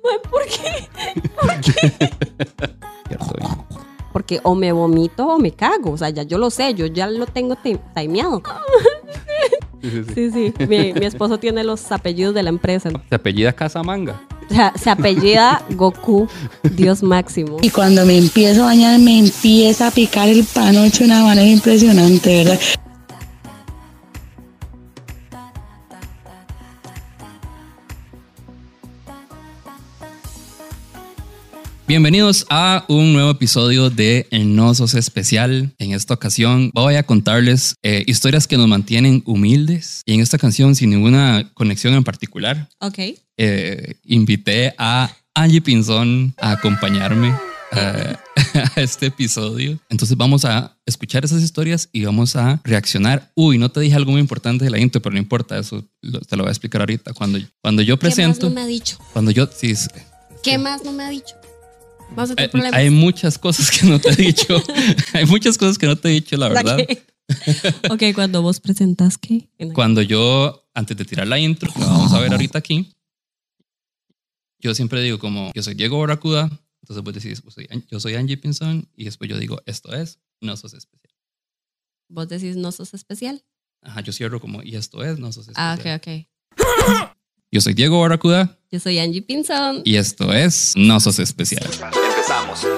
¿por qué? Cierto, bien. Porque o me vomito o me cago. O sea, ya yo lo sé, yo ya lo tengo ti- timeado. Sí, sí, sí. Sí, sí. Mi, mi esposo tiene los apellidos de la empresa. Se apellida Casamanga. O sea, se apellida Goku, Dios máximo. Y cuando me empiezo a bañar me empieza a picar el panocho de una manera impresionante, ¿verdad? Bienvenidos a un nuevo episodio de El No Sos Especial. En esta ocasión voy a contarles eh, historias que nos mantienen humildes. Y en esta canción, sin ninguna conexión en particular, Ok. eh, invité a Angie Pinzón a acompañarme eh, a este episodio. Entonces vamos a escuchar esas historias y vamos a reaccionar. Uy, no te dije algo muy importante de la intro, pero no importa, eso lo- te lo voy a explicar ahorita. Cuando, cuando yo ¿Qué más presento, no me ha dicho? cuando yo... Sí, ¿Qué más no me ha dicho? Vamos a tener problemas. hay muchas cosas que no te he dicho. hay muchas cosas que no te he dicho, la verdad. ¿Qué? ok, cuando vos presentas, ¿qué? Cuando yo, antes de tirar la intro, que vamos a ver ahorita aquí, yo siempre digo como, yo soy Diego Barracuda, entonces vos decís, "Pues soy An- yo soy Angie Pinzón, y después yo digo, esto es, no sos especial. Vos decís, no sos especial. Ajá, yo cierro como, y esto es, no sos Ah, especial. ok, ok. Yo soy Diego Barracuda, Yo soy Angie Pinzón. y esto es, no sos especial. Empezamos. Yo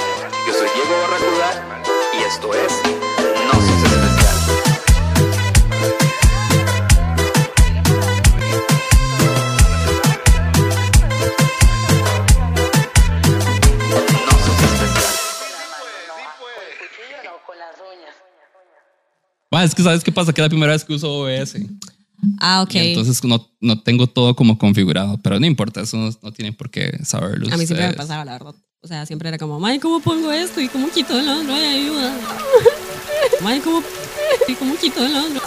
soy Diego Barracuda y esto es No Sos Especial. No Sos Especial. Ah, es que sabes qué pasa, que es la primera vez que uso OBS. Ah, ok. Y entonces no, no tengo todo como configurado, pero no importa, eso no, no tienen por qué saberlo. a mí siempre me ustedes. pasaba, la verdad. O sea, siempre era como, May, ¿cómo pongo esto? ¿Y cómo quito el otro? Ay, ayuda. May, ¿cómo, ¿y cómo quito el otro?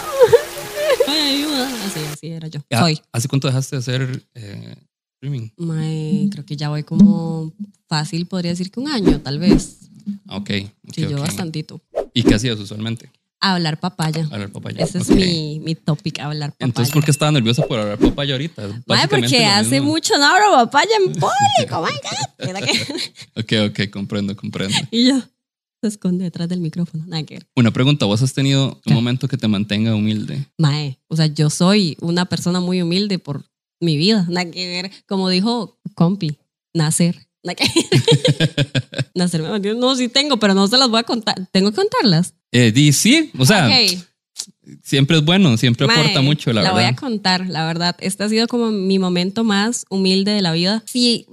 Ay, ayuda. Así, así era yo. Ya, Soy. ¿Hace cuánto dejaste de hacer eh, streaming? May, creo que ya voy como fácil, podría decir que un año, tal vez. Ah, Ok. ok, Sí, yo bastantito. ¿Y qué hacías usualmente? Hablar papaya. Hablar papaya. Ese es mi, mi topic, hablar papaya. Entonces, ¿por qué estaba nerviosa por hablar papaya ahorita? Básicamente porque hace mucho no hablo papaya en público, my God. Ok, ok, comprendo, comprendo. Y yo se esconde detrás del micrófono. Nada que ver. Una pregunta, ¿vos has tenido un ¿Qué? momento que te mantenga humilde? Mae, o sea, yo soy una persona muy humilde por mi vida. Nada que ver. Como dijo compi, nacer. Nada que Nacer me mantiene- No, sí tengo, pero no se las voy a contar. ¿Tengo que contarlas? Eh, di sí, o sea, siempre es bueno, siempre aporta mucho, la, voy a verdad. contar, la verdad. Este ha sido como mi momento más humilde de la vida. Si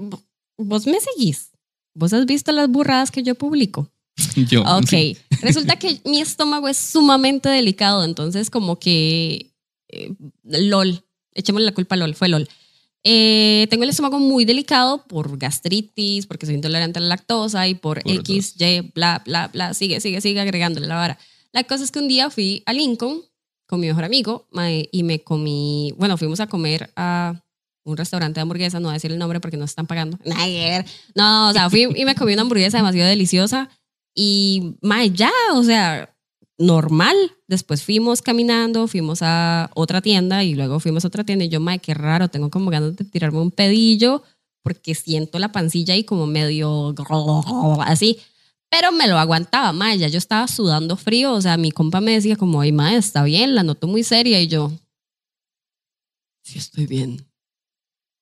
vos me seguís, vos has visto las burradas que yo publico. Yo, Ok, sí. resulta que mi estómago es sumamente delicado, entonces como que eh, LOL, echémosle la culpa a LOL, fue LOL. Eh, tengo el estómago muy delicado por gastritis, porque soy intolerante a la lactosa y por Por X, Y, bla, bla, bla, sigue, sigue, sigue agregándole la vara. La cosa es que un día fui a Lincoln con mi mejor amigo y me comí, bueno, fuimos a comer a un restaurante de hamburguesa, no voy a decir el nombre porque no están pagando. No, o sea, fui y me comí una hamburguesa demasiado deliciosa y mae, ya, o sea, normal. Después fuimos caminando, fuimos a otra tienda y luego fuimos a otra tienda y yo, mae, qué raro, tengo como ganas de tirarme un pedillo porque siento la pancilla ahí como medio así. Pero me lo aguantaba, mae, ya yo estaba sudando frío, o sea, mi compa me decía como, ay, mae, está bien, la noto muy seria y yo, sí estoy bien,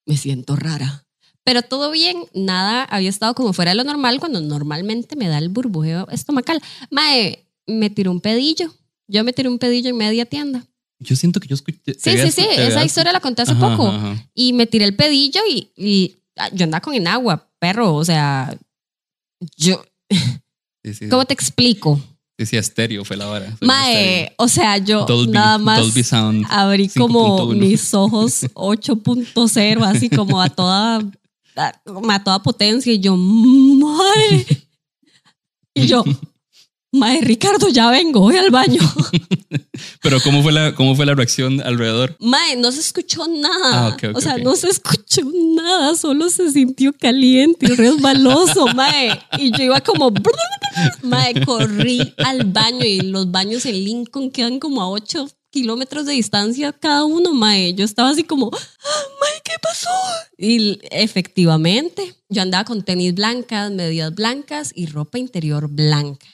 me siento rara. Pero todo bien, nada había estado como fuera de lo normal cuando normalmente me da el burbujeo estomacal. Mae, me tiró un pedillo. Yo me tiré un pedillo en media tienda. Yo siento que yo escuché. Sí, sí, sí, esa historia la conté hace Ajá, poco. ajá. Y me tiré el pedillo y, y, ah, yo andaba con enagua, perro. O sea, yo, Sí, sí, ¿cómo te explico? sí, sí, estéreo fue la fue estéreo. Mae, o sea, yo Dolby, nada más Dolby Sound. abrí como 5.1. mis ojos 8.0, así como a toda, a, toda potencia. Y yo, mae. Y yo, mae, Ricardo, ya vengo, voy al baño. Pero ¿cómo fue, la, ¿cómo fue la reacción alrededor? Mae, no se escuchó nada. Ah, o sea, no se escuchó nada, solo se sintió caliente y resbaloso, mae. Y yo iba como, mae, corrí al baño y los baños en Lincoln quedan como a 8 kilómetros de distancia cada uno, mae. Yo estaba así como, "Ah, mae, ¿qué pasó? Y efectivamente, yo andaba con tenis blancas, medias blancas y ropa interior blanca.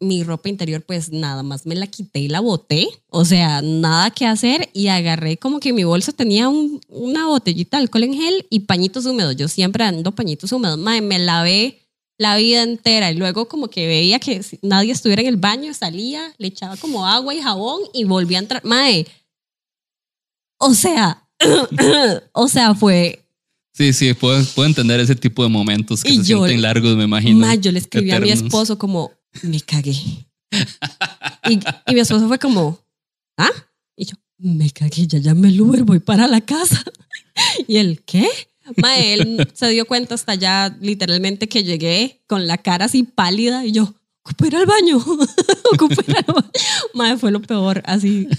Mi ropa interior, pues nada más me la quité y la boté. O sea, nada que hacer. Y agarré como que mi bolsa tenía un- una botellita de alcohol en gel y pañitos húmedos. Yo siempre ando pañitos húmedos. Mae, me lavé la vida entera. Y luego como que veía que si nadie estuviera en el baño, salía, le echaba como agua y jabón y volvía a entrar. Mae, o sea, o sea, fue Sí, sí, puedo, puedo entender ese tipo de momentos que Y se yo- sienten largos, me imagino. Ma, yo le escribí a mi esposo como, me cagué. y, y mi esposo fue como, ¿ah? Y yo, me cagué, ya llamé el Uber, voy para la casa. y él, ¿qué? Ma, él se dio cuenta hasta ya literalmente que llegué con la cara así pálida y yo, ocupo ir al baño, ocupo ir al baño. Ma, fue lo peor, así.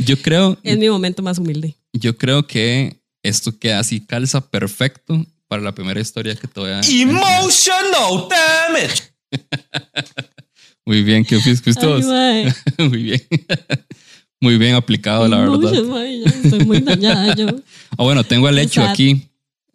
Yo creo, es mi momento más humilde. yo creo que esto queda así calza perfecto para la primera historia que te voy a Emotional damage. Muy bien, ¿qué mae. Muy bien. Muy bien aplicado, la verdad. Estoy muy dañada yo. Ah, bueno, tengo a Lechu Sad. aquí,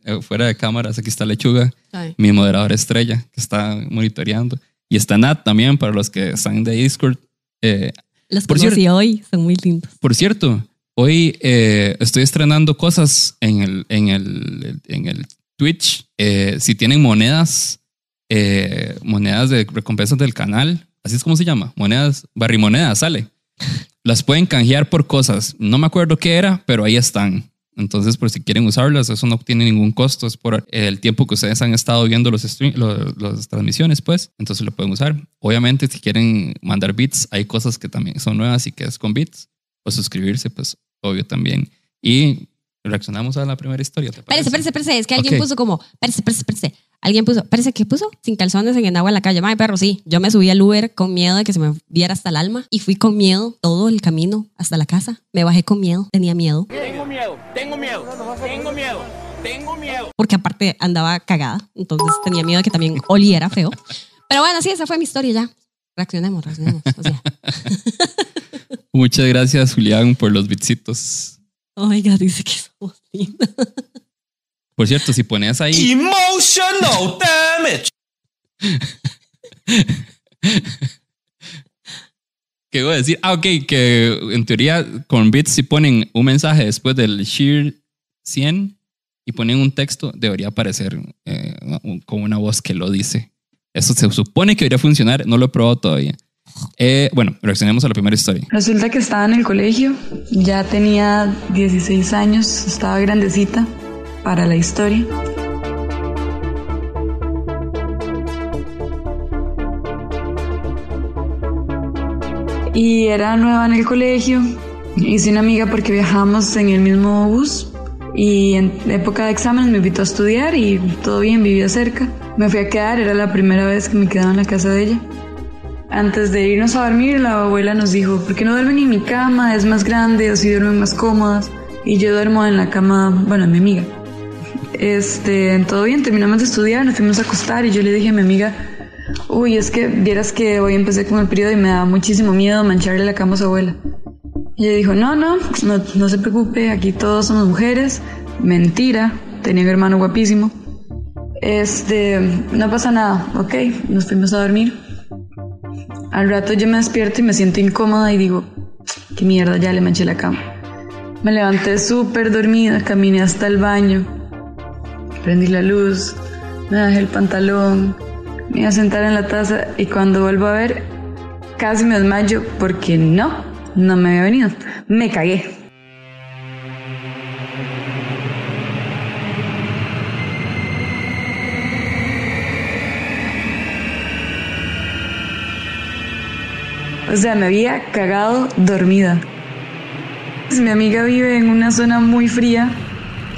eh, fuera de cámaras. Aquí está Lechuga, Ay. mi moderadora estrella, que está monitoreando. Y está Nat también, para los que están de Discord. Eh, Los Por conocí cierto- hoy, son muy lindos. por cierto, hoy eh, estoy estrenando cosas en el, en el, en el Twitch. Eh, si tienen monedas, eh, monedas de recompensas del canal, así es como se llama, monedas, barrimonedas, sale. Las pueden canjear por cosas. No me acuerdo qué era, pero ahí están. Entonces, por si quieren usarlas, eso no tiene ningún costo. Es por el tiempo que ustedes han estado viendo los los- las transmisiones, pues. Entonces lo pueden usar. Obviamente, si quieren mandar bits, hay cosas que también son nuevas y que es con bits. O suscribirse, pues, obvio también. Y reaccionamos a la primera historia. ¿te Espérese, parece? espérese, espérese. Es que alguien puso como, espérese, espérese, espérese. Alguien puso, espérese, ¿qué puso? Sin calzones en el agua en la calle. Madre, perro, sí. Yo me subí al Uber con miedo de que se me viera hasta el alma y fui con miedo todo el camino hasta la casa. Me bajé con miedo, tenía miedo. Tengo miedo, tengo miedo, tengo miedo, tengo miedo. Porque aparte andaba cagada. Entonces tenía miedo de que también oliera feo. Pero bueno, sí, esa fue mi historia ya. Reaccionemos, reaccionemos. O sea, Muchas gracias, Julián, por los bitsitos. Oiga, dice que somos lindas. Por cierto, si pones ahí Emotional damage. ¿Qué iba a decir? Ah, ok, que en teoría con bits si ponen un mensaje después del sheer 100 y ponen un texto, debería aparecer eh, un- con una voz que lo dice. Eso se supone que debería funcionar, no lo he probado todavía. Eh, bueno, reaccionemos a la primera historia. Resulta que estaba en el colegio, ya tenía 16 años, estaba grandecita para la historia. Y era nueva en el colegio, hice una amiga porque viajamos en el mismo bus y en época de exámenes me invitó a estudiar y todo bien, vivía cerca. Me fui a quedar, era la primera vez que me quedaba en la casa de ella. Antes de irnos a dormir, la abuela nos dijo, ¿por qué no duermen en mi cama? Es más grande, así duermen más cómodas. Y yo duermo en la cama, bueno, mi amiga. Este, todo bien, terminamos de estudiar, nos fuimos a acostar y yo le dije a mi amiga, uy, es que vieras que hoy empecé con el periodo y me da muchísimo miedo mancharle la cama a su abuela. Y ella dijo, no, no, no, no se preocupe, aquí todos somos mujeres. Mentira, tenía un hermano guapísimo. Este, no pasa nada, ok, nos fuimos a dormir. Al rato yo me despierto y me siento incómoda y digo, qué mierda, ya le manché la cama. Me levanté súper dormida, caminé hasta el baño, prendí la luz, me bajé el pantalón, me iba a sentar en la taza y cuando vuelvo a ver, casi me desmayo porque no, no me había venido. Me cagué. O sea, me había cagado dormida. Mi amiga vive en una zona muy fría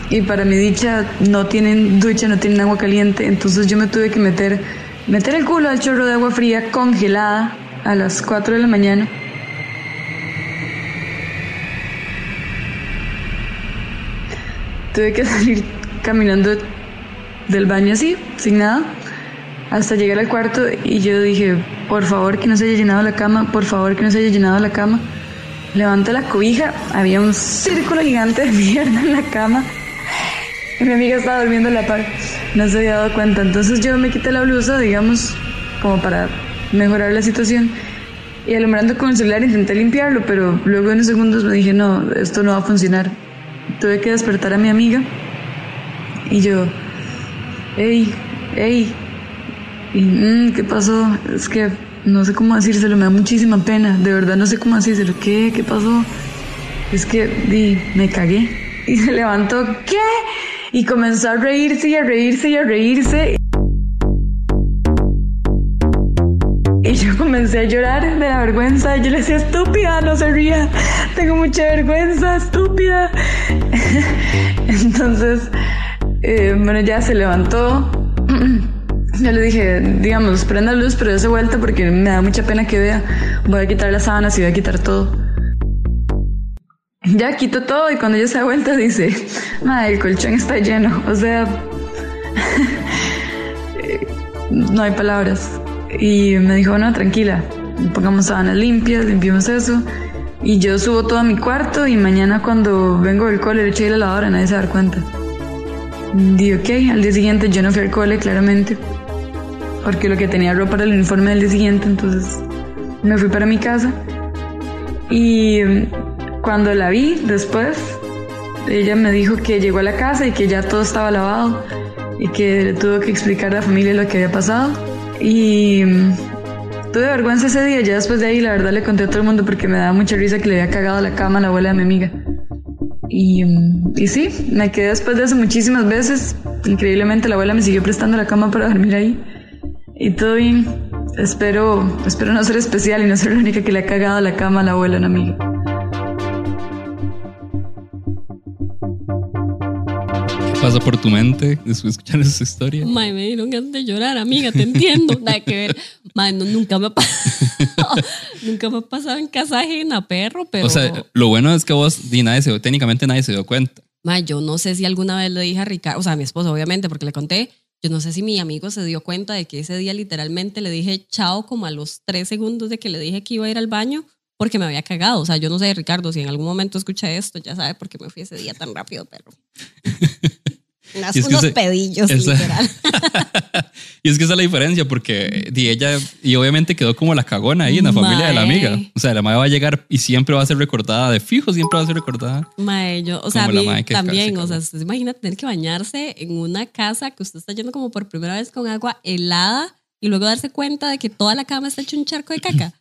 y para mi dicha no tienen ducha, no tienen agua caliente, entonces yo me tuve que meter, meter el culo al chorro de agua fría congelada a las 4 de la mañana. Tuve que salir caminando del baño así, sin nada, hasta llegar al cuarto y yo dije, por favor que no se haya llenado la cama, por favor que no se haya llenado la cama. Levanto la cobija, había un círculo gigante de mierda en la cama. Y mi amiga estaba durmiendo a la par, no se había dado cuenta. Entonces yo me quité la blusa, digamos, como para mejorar la situación. Y alumbrando con el celular intenté limpiarlo, pero luego en segundos me dije, no, esto no va a funcionar. Tuve que despertar a mi amiga. Y yo, hey, hey. Y, "Mm, ¿qué pasó? Es que no sé cómo decírselo, me da muchísima pena. De verdad no sé cómo decírselo. ¿Qué? ¿Qué pasó? Es que di, me cagué. Y se levantó, ¿qué? Y comenzó a reírse y a reírse y a reírse. Y yo comencé a llorar de la vergüenza. Yo le decía, estúpida, no se ría. Tengo mucha vergüenza, estúpida. Entonces, eh, bueno, ya se levantó. Yo le dije, digamos, prenda luz, pero dése vuelta porque me da mucha pena que vea. Voy a quitar las sábanas y voy a quitar todo. Ya quito todo y cuando ella se da vuelta dice, madre, el colchón está lleno. O sea, no hay palabras. Y me dijo, no, tranquila, pongamos sábanas limpias, limpiemos eso. Y yo subo todo a mi cuarto y mañana cuando vengo del cole le eché la lavadora, nadie se va a dar cuenta. Di ok, al día siguiente yo no fui al cole, claramente, porque lo que tenía ropa era el uniforme del día siguiente, entonces me fui para mi casa. Y mm, cuando la vi después, ella me dijo que llegó a la casa y que ya todo estaba lavado y que le tuvo que explicar a la familia lo que había pasado. Y mm, tuve vergüenza ese día, ya después de ahí la verdad le conté a todo el mundo porque me daba mucha risa que le había cagado la cama a la abuela de mi amiga. Y, mm, y sí, me quedé después de eso muchísimas veces. Increíblemente la abuela me siguió prestando la cama para dormir ahí. Y todo bien. Espero, espero no ser especial y no ser la única que le ha cagado la cama a la abuela a una amiga. ¿Qué pasa por tu mente después de escuchar esa historia? Mae, me dieron ganas de llorar, amiga, te entiendo. Nada que ver. Mae, no, nunca me ha pasado. nunca me ha pasado en casa ajena, perro, pero. O sea, lo bueno es que vos, di, nadie se, técnicamente nadie se dio cuenta. Mae, yo no sé si alguna vez le dije a Ricardo, o sea, a mi esposo, obviamente, porque le conté. Yo no sé si mi amigo se dio cuenta de que ese día literalmente le dije chao como a los tres segundos de que le dije que iba a ir al baño porque me había cagado. O sea, yo no sé, Ricardo, si en algún momento escucha esto, ya sabe por qué me fui ese día tan rápido, pero. Unas- Y es unos pedillos, esa- literal. y es que esa es la diferencia, porque di, ella, y obviamente quedó como la cagona ahí en la familia de la amiga. O sea, la madre va a llegar y siempre va a ser recordada, de fijo siempre va a ser recordada. Mae, yo, o sea, a mí también, se o sea, usted se imagina tener que bañarse en una casa que usted está yendo como por primera vez con agua helada y luego darse cuenta de que toda la cama está hecho un charco de caca.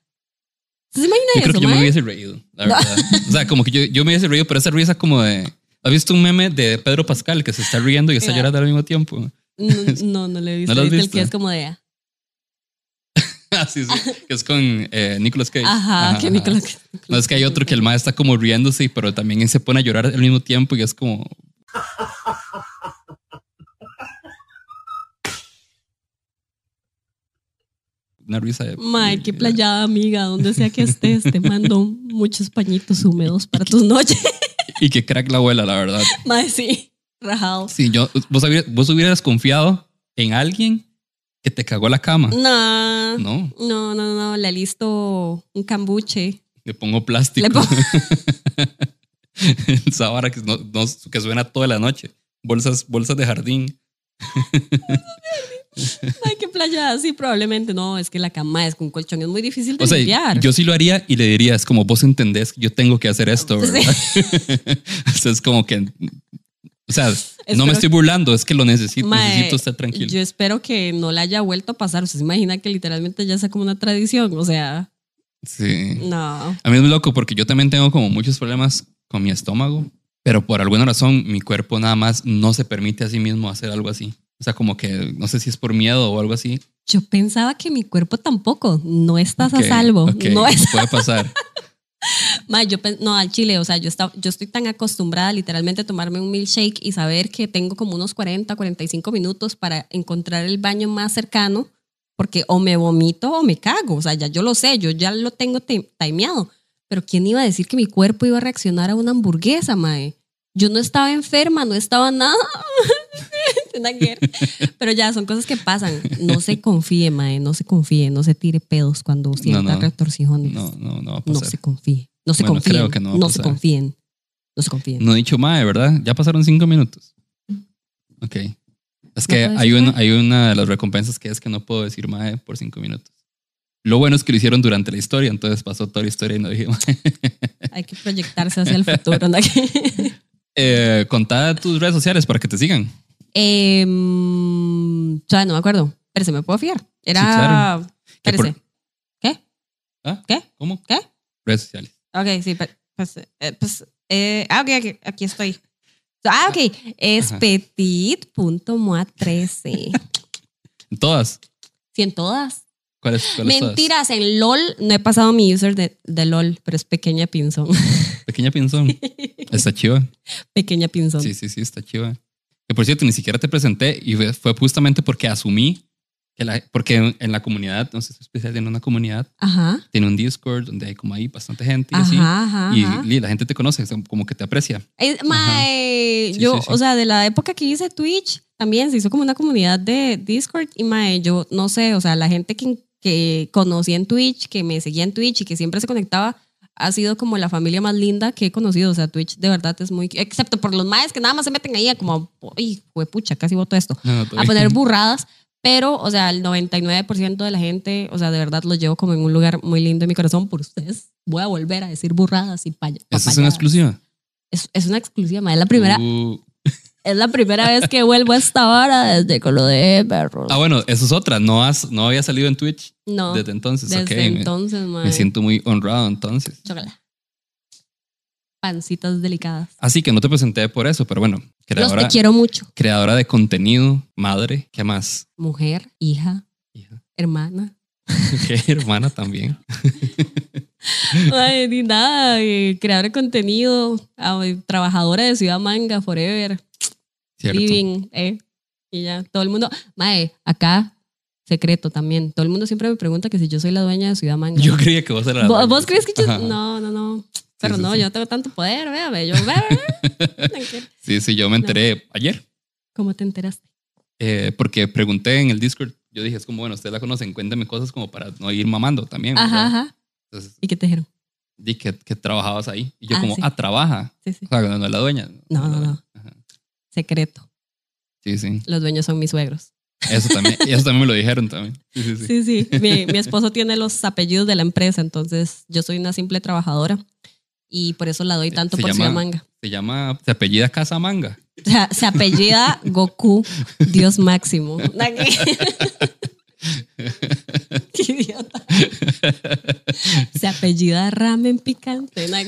¿Usted se imagina Yo eso, creo que yo me hubiese reído, la verdad. O sea, como que yo, yo me hubiese reído, pero esa risa como de... ¿Has visto un meme de Pedro Pascal que se está riendo y está llorando al mismo tiempo? No, no, no lo he visto. ¿No lo has ¿Viste el visto? que es como de... Ah, sí, sí, que es con eh, Nicolas Cage. Ajá, que Nicolás. No, es que hay otro que el mae está como riéndose, pero también se pone a llorar al mismo tiempo y es como... Una risa de... Mae, qué playada, amiga. Donde sea que estés, te mando muchos pañitos húmedos para tus noches. Y que crack la abuela, la verdad. Mae, sí. Rajado. Sí, yo, vos, hubieras, vos hubieras confiado en alguien que te cagó la cama. No. No, No, no, no. Le listo un cambuche. le pongo plástico. Le pongo- Esa vara que, no- no- que suena toda la noche. Bolsas, bolsas de jardín. Ay, qué playa. Sí, probablemente no. Es que la cama es con colchón. Es muy difícil de O sea, limpiar. yo sí lo haría y le diría, es como vos entendés yo tengo que hacer esto, ¿verdad? o sea, es como que, o sea, no Espero- me estoy burlando, es que lo necesito, Mae, necesito estar tranquilo. Yo espero que no le haya vuelto a pasar. ¿Usted se imagina que literalmente ya sea como una tradición? O sea, Sí. no. A mí es muy loco porque yo también tengo como muchos problemas con mi estómago, pero por alguna razón mi cuerpo nada más no se permite a sí mismo hacer algo así. O sea, como que no sé si es por miedo o algo así. Yo pensaba que mi cuerpo tampoco. No estás Ok, a salvo. ok, No es. Puede pasar. Ma, yo no, al chile, o sea, yo, estaba, yo estoy tan acostumbrada literalmente a tomarme un milkshake y saber que tengo como unos 40, 45 minutos para encontrar el baño más cercano, porque o me vomito o me cago, o sea, ya yo lo sé, yo ya lo tengo ti- timeado. Pero ¿quién iba a decir que mi cuerpo iba a reaccionar a una hamburguesa, mae? Yo no estaba enferma, no estaba nada. Pero ya, son cosas que pasan. No se confíe, mae, no se confíe, no se tire pedos cuando sienta no. retorcijones. No, no, no va a No pasar. se confíe. No se Bueno, confíen. creo que no va a no se pasar. confíen. No se confíen. No he dicho mae, ¿verdad? Ya pasaron cinco minutos. Ok. Es que hay, una, hay una de las recompensas que es que no puedo decir mae por cinco minutos. Lo bueno es que lo hicieron durante la historia, entonces pasó toda la historia y no dije mae. Hay que proyectarse hacia el futuro. ¿no? Eh, contá tus redes sociales para que te sigan. Sea, no me acuerdo. Pero se me puedo fiar. Era. claro. Que por- Espérese. ¿Qué? ¿Ah? ¿Qué? ¿Cómo? ¿Qué? Redes sociales. Ok, sí, pues, eh, pues eh, ah, ok, aquí, aquí estoy. Ah, ok, es Ajá. petit.moa13. Todas. Sí, en todas. Cuáles todas? Mentiras, en LOL no he pasado mi user de, de LOL, pero es pequeña pinzón. Pequeña pinzón. Está chiva. pequeña pinzón. Sí, sí, sí, está chiva. Que por cierto, ni siquiera te presenté y fue- justamente porque asumí que la, porque en, la comunidad, no sé, es especial en una comunidad, Ajá. tiene un Discord donde hay como ahí bastante gente y así. Ajá, ajá, Y ajá. li- la gente te conoce, como que te aprecia. Mae, Sí, yo, sí, sí. o sea, de la época que hice Twitch, también se hizo como una comunidad de Discord y mae, yo no sé, o sea, la gente que, que conocí en Twitch, que me seguía en Twitch y que siempre se conectaba, ha sido como la familia más linda que he conocido. O sea, Twitch de verdad es muy, excepto por los maes que nada más se meten ahí a como, uy, pucha, casi voto esto, No, no, a poner burradas. Pero, o sea, el 99% de la gente, o sea, de verdad lo llevo como en un lugar muy lindo en mi corazón por ustedes. Voy a volver a decir burradas y paya. ¿Esa es una exclusiva? Es, es una exclusiva. Es la primera, Uh, es la primera vez que vuelvo a esta hora desde con lo de perros. ah, bueno, eso es otra. No, has, no había salido en Twitch no, desde entonces. desde ok, me- entonces, mae. me, siento muy honrado entonces. Chócala. Pancitas delicadas. Así que no te presenté por eso, pero bueno, Los creadora, te quiero mucho. creadora de contenido, madre, ¿qué más? Mujer, hija, Hija. hermana. ¿Qué hermana también? Ay, ni nada. eh, Creadora de contenido, ah, trabajadora de Ciudad Manga, forever, Cierto. living, eh. Y ya, todo el mundo. Mae, acá, secreto también. Todo el mundo siempre me pregunta que si yo soy la dueña de Ciudad Manga. Yo creía que vos eras la ¿Vos, dueña. vos crees que yo.? Ajá. No, no, no. Pero sí, no, sí. yo no tengo tanto poder, véame. Yo. Sí, sí, yo me enteré ayer. ¿Cómo te enteraste? eh, porque pregunté en el Discord. Yo dije, es como, bueno, ustedes la conocen, cuéntame cosas como para no ir mamando también. Ajá, ajá. Entonces, ¿Y qué te dijeron? di que, que trabajabas ahí. Y yo Ah, como, ah, trabaja. Sí, sí. O sea, no es la dueña. No, no, no. dueña. Ajá. Secreto. Sí, sí. Los dueños son mis suegros. Eso también, y eso también me lo dijeron también. Sí, sí, sí. Sí, sí. Mi, mi esposo tiene los apellidos de la empresa, entonces yo soy una simple trabajadora y por eso la doy tanto Se por llama- Manga. Se llama, se apellida Casa Manga. O sea, se apellida Goku, Dios máximo. Qué idiota. Se apellida ramen picante.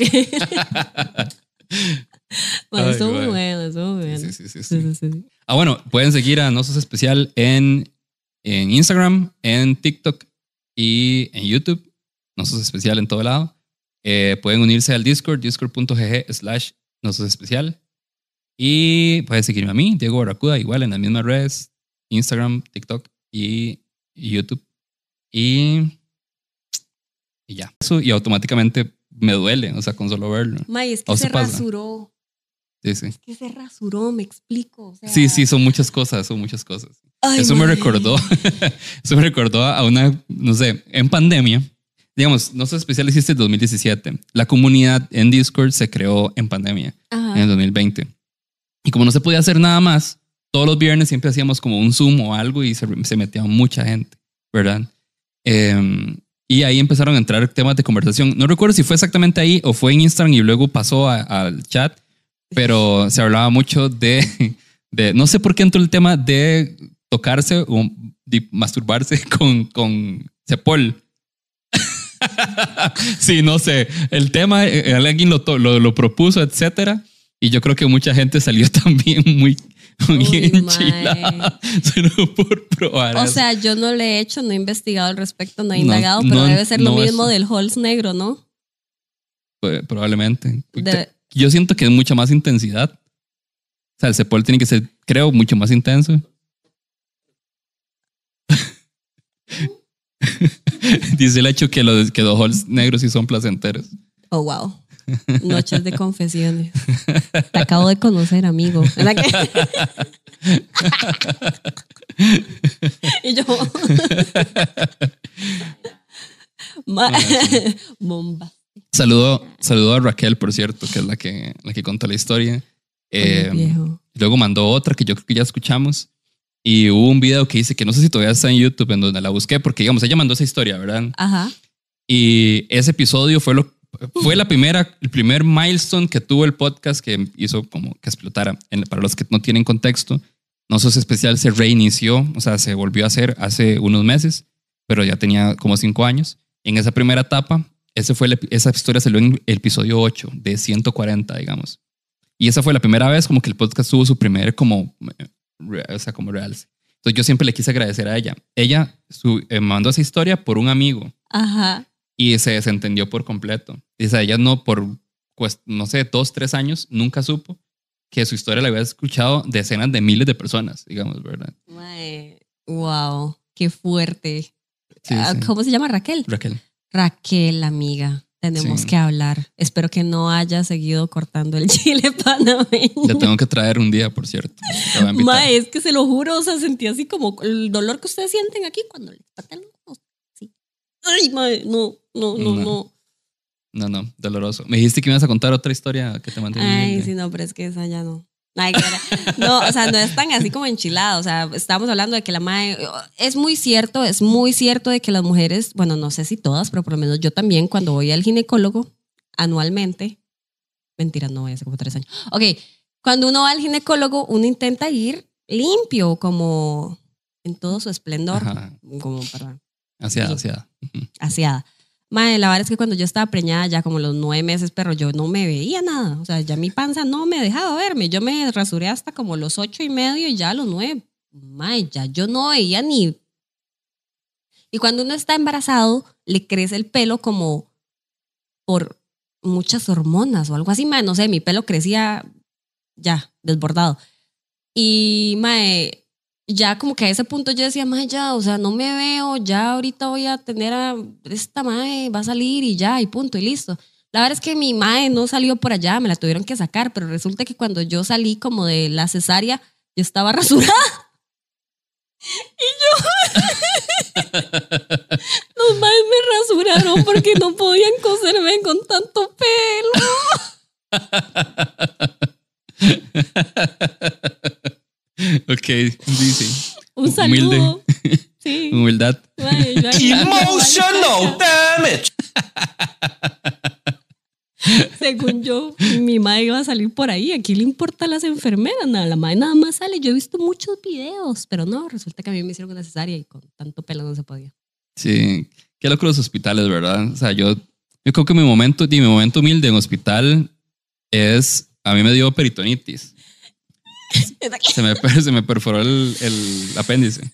Ay, estuvo muy bueno, estuvo muy bueno. Sí, sí, sí. Ah, bueno, pueden seguir a Nosos Especial en, en Instagram, en TikTok y en YouTube. Nosos Especial en todo lado. Eh, pueden unirse al Discord, discord.gg slash Nosos Especial. Y pueden seguirme a mí, Diego Barracuda, igual en las mismas redes, Instagram, TikTok y, y YouTube. Y, y ya. Eso, y automáticamente me duele, o sea, con solo verlo. May, es ¿A que se pasa? rasuró. Sí, sí. Es que se rasuró, me explico. o sea- Sí, sí, son muchas cosas, son muchas cosas. Ay, Eso me recordó, eso me recordó a una, no sé, en pandemia, digamos, no sé especial hiciste el 2017. La comunidad en Discord se creó en pandemia, Ajá. en el 2020. Y como no se podía hacer nada más, todos los viernes siempre hacíamos como un Zoom o algo y se, se metía mucha gente, ¿verdad? Eh, y ahí empezaron a entrar temas de conversación. No recuerdo si fue exactamente ahí o fue en Instagram y luego pasó al chat, pero se hablaba mucho de, de, no sé por qué entró el tema de tocarse o de masturbarse con, con Cepol. sí, no sé. El tema, eh, alguien lo, lo, lo propuso, etcétera. Y yo creo que mucha gente salió también muy, muy Uy, enchilada solo por probar. O eso. sea, yo no le he hecho, no he investigado al respecto, no he No, indagado, pero no, debe ser lo mismo del Halls negro, ¿no? Pues, probablemente. De- Yo siento que es mucha más intensidad. O sea, el Cepol tiene que ser, creo, mucho más intenso. Dice el hecho que los, que los halls negros sí son placenteros. Oh, wow. Noches de confesiones. Te acabo de conocer, amigo. ¿Verdad que? y yo. Ma- Bomba. Saludo Saludo a Raquel, por cierto, que es la que, la que contó la historia. Eh, luego mandó otra que yo creo que ya escuchamos. Y hubo un video que dice que no sé si todavía está en YouTube, en donde la busqué, porque digamos, ella mandó esa historia, ¿verdad? Ajá. Y ese episodio fue, lo, fue la primera, el primer milestone que tuvo el podcast que hizo como que explotara. En- para los que no tienen contexto, No Sos Especial se reinició, o sea, se volvió a hacer hace unos meses, pero ya tenía como cinco años. En esa primera etapa, ese fue el esa historia salió en el episodio 8 de 140, digamos. Y esa fue la primera vez como que el podcast tuvo su primer como, eh, o sea, como realce. Entonces yo siempre le quise agradecer a ella. Ella su, eh, mandó esa historia por un amigo Ajá. y se desentendió por completo. O sea, ella no por, pues, no sé, dos, tres años, nunca supo que su historia la había escuchado decenas de miles de personas, digamos, ¿verdad? Wow, qué fuerte. Sí, Ah, sí. ¿Cómo se llama Raquel? Raquel. Raquel, amiga. Tenemos Sí. que hablar. Espero que no haya seguido cortando el chile panameño. Le tengo que traer un día, por cierto. La voy a invitar. Mae, es que se lo juro, o sea, sentí así como el dolor que ustedes sienten aquí cuando les patean los ojos. Sí. Ay, mae, no, no, no, No. no. No, no, doloroso. Me dijiste que me ibas a contar otra historia que te mantiene. Ay, sí, no, pero es que esa ya no. No, o sea, no es tan así como enchilado. O sea, estamos hablando de que la madre. Es muy cierto, es muy cierto de que las mujeres, bueno, no sé si todas, pero por lo menos yo también, cuando voy al ginecólogo anualmente. Mentira, no voy hace como tres años. Ok, cuando uno va al ginecólogo, uno intenta ir limpio, como en todo su esplendor, Ajá. como para hacia. Ujú. aseada. Madre, la verdad es que cuando yo estaba preñada, ya como los nueve meses, pero yo no me veía nada. O sea, ya mi panza no me dejaba verme. Yo me rasuré hasta como los ocho y medio y ya los nueve. Madre, ya yo no veía ni. Y cuando uno está embarazado, le crece el pelo como por muchas hormonas o algo así, madre. No sé, mi pelo crecía ya, desbordado. Y, mae, ya como que a ese punto yo decía, mae, ya, o sea, no me veo, ya ahorita voy a tener a esta mae, va a salir y ya, y punto, y listo. La verdad es que mi mae no salió por allá, me la tuvieron que sacar, pero resulta que cuando yo salí como de la cesárea, yo estaba rasurada. Y yo, los maes me rasuraron porque no podían coserme con tanto pelo. Ok, sí. Un Humilde. saludo. Sí. Humildad. Emotional damage. Según yo, mi madre iba a salir por ahí. Aquí le importa a las enfermeras. Nada, la madre nada más sale. Yo he visto muchos videos, pero no, resulta que a mí me hicieron una cesárea y con tanto pelo no se podía. Sí, qué loco los hospitales, ¿verdad? O sea, yo, yo creo que mi momento, mi momento humilde en hospital es, a mí me dio peritonitis. Se me, se me perforó el, el apéndice.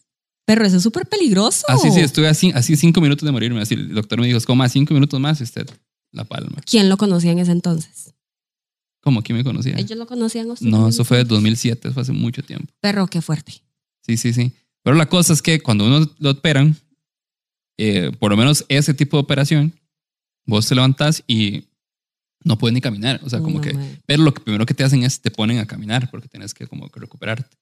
Pero eso es súper peligroso. Así sí, estuve así, así cinco minutos de morirme. Así, el doctor me dijo, es como a cinco minutos más usted la palma. ¿Quién lo conocía en ese entonces? ¿Cómo? ¿Quién me conocía? Ellos lo conocían. usted No, eso fue de entonces? 2007, fue hace mucho tiempo. Perro, qué fuerte. Sí, sí, sí. Pero la cosa es que cuando uno lo operan, eh, por lo menos ese tipo de operación, vos te levantás y no puedes ni caminar. O sea, como No, que... Pero lo que primero que te hacen es te ponen a caminar porque tienes que como que recuperarte.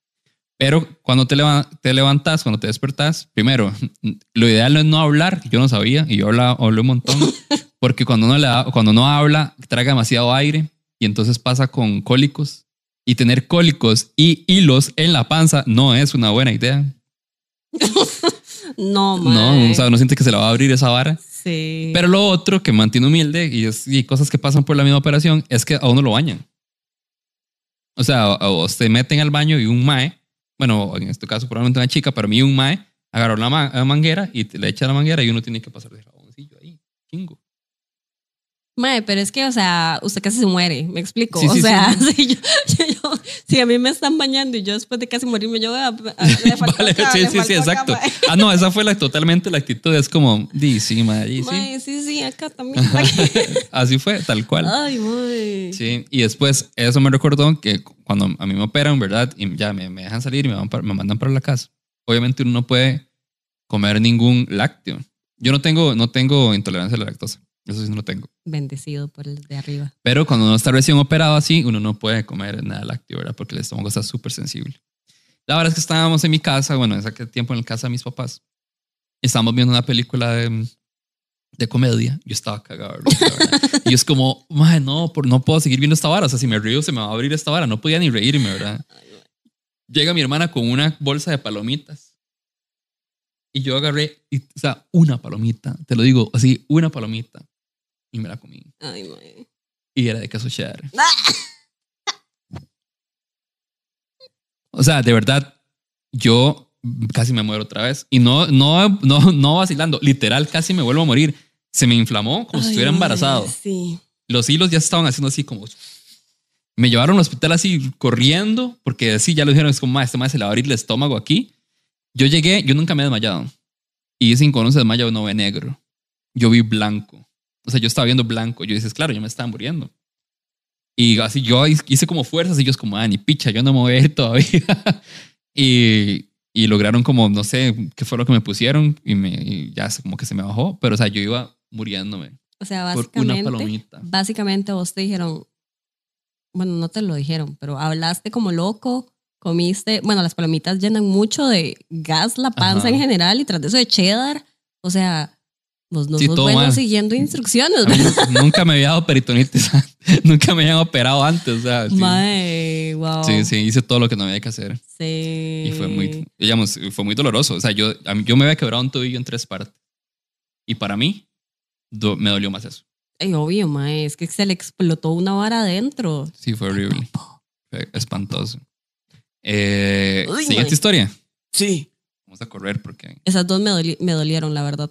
Pero cuando te, leva- te levantas, cuando te despertas, primero, lo ideal es no hablar. Yo no sabía y yo hablaba, hablé un montón. Porque cuando uno, le da- cuando no habla, traga demasiado aire y entonces pasa con cólicos. Y tener cólicos y hilos en la panza no es una buena idea. No. No, o sea, uno siente que se le va a abrir esa vara. Sí. Pero lo otro que mantiene humilde y, es, y cosas que pasan por la misma operación es que a uno lo bañan. O sea, a vos te meten al baño y un mae, bueno, en este caso probablemente una chica, pero a mí un mae agarró la, ma- la manguera y te le echa la manguera y uno tiene que pasar de jaboncillo ahí, chingo. Mae, pero es que, o sea, usted casi se muere, me explico. Sí, o sí, sea, sí. si, yo, yo- si a mí me están bañando y yo después de casi morirme, yo a, a- le faltó Vale, acá, sí, le sí, sí, faltó acá, exacto. mae. Ah, no, esa fue la, totalmente la actitud. Es como, di, sí, mae, di, sí. Mae, sí, sí, acá también. Así fue, tal cual. Ay, mae. Sí, y después eso me recordó que cuando a mí me operan, ¿verdad? Y ya me, me dejan salir y me, van para- me mandan para la casa. Obviamente uno no puede comer ningún lácteo. Yo no tengo, no tengo intolerancia a la lactosa. Eso sí no lo tengo. Bendecido por el de arriba. Pero cuando uno está recién operado así, uno no puede comer nada lácteo, ¿verdad? Porque el estómago está súper sensible. La verdad es que estábamos en mi casa, bueno, en ese tiempo en la casa de mis papás. Estábamos viendo una película de, de comedia, yo estaba cagado. y es como, "Mae, no, por, no puedo seguir viendo esta vara. O sea, si me río, se me va a abrir esta vara. No podía ni reírme, ¿verdad? Llega mi hermana con una bolsa de palomitas. Y yo agarré, y, o sea, una palomita. Te lo digo así, una palomita. Y me la comí. Ay, mae. Y era de queso cheddar. O sea, de verdad, yo casi me muero otra vez. Y no, no, no, no vacilando. Literal, casi me vuelvo a morir. Se me inflamó como si Ay, estuviera mae, embarazado. Sí. Los hilos ya se estaban haciendo así como... Me llevaron al hospital así corriendo, porque así ya lo dijeron, es como, "Ma, este más se le va a abrir el estómago aquí. Yo llegué, yo nunca me he desmayado. Y dicen cuando uno se desmaya uno ve negro. Yo vi blanco. O sea, yo estaba viendo blanco. Yo dices, claro, yo me estaba muriendo. Y así yo hice como fuerzas y yo es como, ah, ni picha, yo no me voy a ir todavía. y, y lograron como, no sé qué fue lo que me pusieron y, me, y ya como que se me bajó. Pero, o sea, yo iba muriéndome O sea, por una básicamente, palomita. básicamente vos te dijeron, bueno, no te lo dijeron, pero hablaste como loco, comiste, bueno, las palomitas llenan mucho de gas la panza Ajá. en general y tras de eso de cheddar, o sea, vos no Sí, sos todo bueno mal. siguiendo instrucciones, nunca me había dado peritonitis. nunca me habían operado antes. O sea, wow. sí, sí, hice todo lo que no había que hacer. Sí. Y fue muy, digamos, fue muy doloroso. O sea, yo, a mí- yo me había quebrado un tobillo en tres partes. Y para mí, do- me dolió más eso. Ay, obvio, mae, es que se le explotó una vara adentro. Sí, fue horrible. Fue espantoso. Eh, Uy, siguiente mae. historia. Sí. Vamos a correr porque... Esas dos me, doli- me dolieron, la verdad.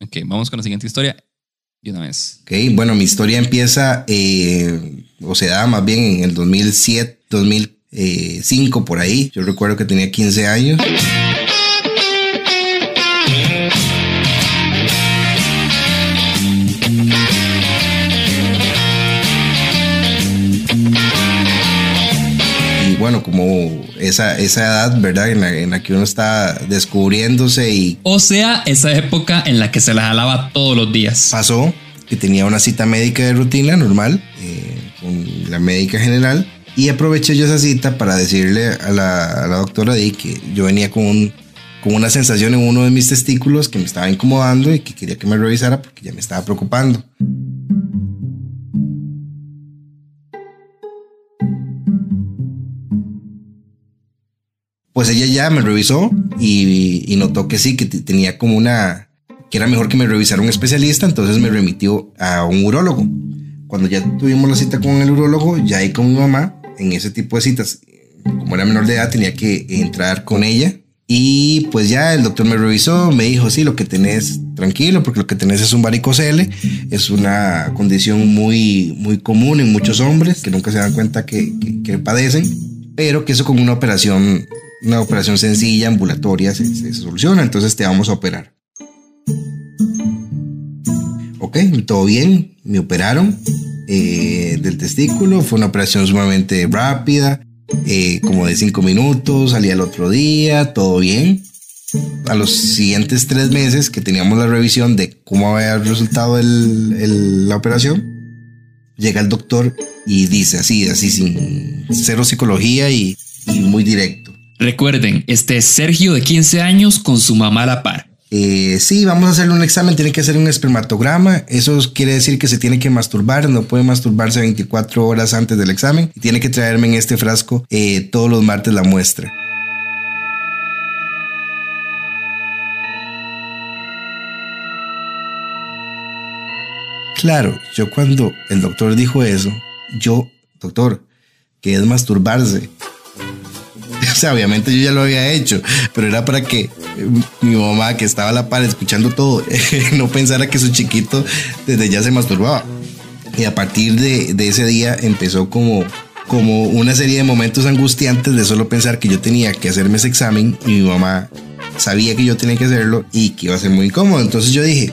Ok, vamos con la siguiente historia. De una vez. Ok, bueno, mi historia empieza, eh, o se da más bien en el 2007, 2005, por ahí. Yo recuerdo que tenía 15 años. Bueno, como esa, esa edad, ¿verdad? En la, en la que uno está descubriéndose y O sea, esa época en la que se la jalaba todos los días. pasó que tenía una cita médica de rutina normal eh, con la médica general y aproveché yo esa cita para decirle a la, a la doctora Di que yo venía con, un- con una sensación en uno de mis testículos que me estaba incomodando y que quería que me revisara porque ya me estaba preocupando. Pues ella ya me revisó y, y notó que sí, que te- tenía como una, que era mejor que me revisara un especialista, entonces me remitió a un urólogo. Cuando ya tuvimos la cita con el urólogo, ya ahí con mi mamá, en ese tipo de citas, como era menor de edad, tenía que entrar con ella. Y pues ya el doctor me revisó, me dijo, sí, lo que tenés, tranquilo, porque lo que tenés es un varicocele, es una condición muy, muy común en muchos hombres que nunca se dan cuenta que, que- que padecen, pero que eso con una operación, una operación sencilla, ambulatoria, se, soluciona, entonces te vamos a operar. Ok, todo bien, me operaron eh, del testículo, fue una operación sumamente rápida, eh, como de cinco minutos, salí al otro día, todo bien. A los siguientes tres meses que teníamos la revisión de cómo había resultado el- la operación, llega el doctor y dice así, así sin cero psicología y, y muy directo. Recuerden, este es Sergio de 15 años con su mamá a la par. Eh, sí, vamos a hacerle un examen, tiene que hacer un espermatograma. Eso quiere decir que se tiene que masturbar, no puede masturbarse 24 horas antes del examen y tiene que traerme en este frasco eh, todos los martes la muestra. Claro, yo cuando el doctor dijo eso, yo, doctor, que es masturbarse. Obviamente yo ya lo había hecho, pero era para que eh, mi mamá, que estaba a la par escuchando todo, no pensara que su chiquito desde ya se masturbaba. Y a partir de, de ese día empezó como, como una serie de momentos angustiantes de solo pensar que yo tenía que hacerme ese examen y mi mamá sabía que yo tenía que hacerlo y que iba a ser muy incómodo. Entonces yo dije,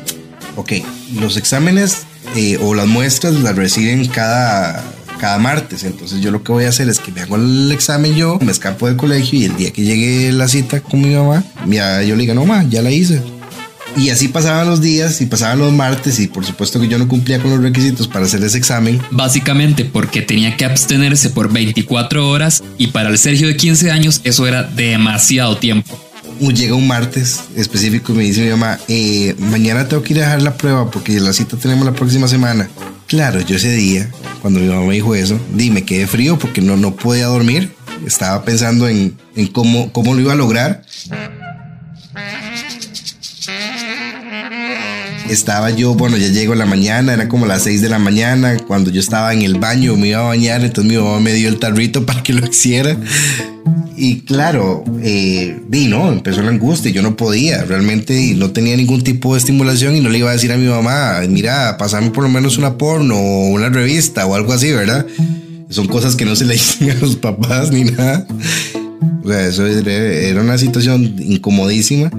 ok, los exámenes eh, o las muestras las reciben cada, cada martes. Entonces yo lo que voy a hacer es que me hago el examen yo, me escapo del colegio y el día que llegue la cita con mi mamá, ya yo le digo, no, ma, ya la hice. Y así pasaban los días y pasaban los martes y por supuesto que yo no cumplía con los requisitos para hacer ese examen. Básicamente porque tenía que abstenerse por 24 horas y para el Sergio de 15 años eso era demasiado tiempo. llega un martes específico y me dice mi mamá, eh, mañana tengo que ir a dejar la prueba porque la cita tenemos la próxima semana. Claro, yo ese día, cuando mi mamá me dijo eso, di, me quedé frío porque no, no podía dormir. Estaba pensando en, en cómo, cómo lo iba a lograr. Estaba yo, bueno, ya llego la mañana, era como las 6 de la mañana, cuando yo estaba en el baño, me iba a bañar, entonces mi mamá me dio el tarrito para que lo hiciera. Y claro, eh, ¿no? Empezó la angustia, yo no podía, realmente no tenía ningún tipo de estimulación y no le iba a decir a mi mamá, mira, pasame por lo menos una porno o una revista o algo así, ¿verdad? Son cosas que no se le dicen a los papás ni nada. O sea, eso era una situación incomodísima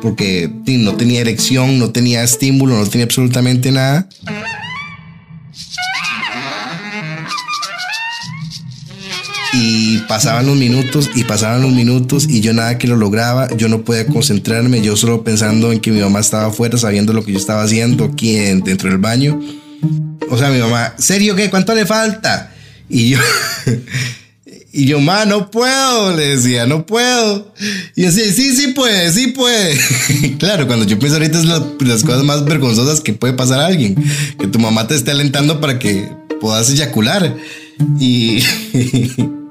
porque no tenía erección, no tenía estímulo, no tenía absolutamente nada. Y pasaban los minutos y pasaban los minutos y yo nada que lo lograba, yo no podía concentrarme, yo solo pensando en que mi mamá estaba afuera sabiendo lo que yo estaba haciendo aquí en- dentro del baño. O sea, mi mamá, ¿serio qué? ¿Cuánto le falta? Y yo, y yo, ma, no puedo, le decía, no puedo. Y yo sí, sí puede, sí puede. claro, cuando yo pienso ahorita es la- las cosas más vergonzosas que puede pasar a alguien, que tu mamá te esté alentando para que puedas eyacular. Y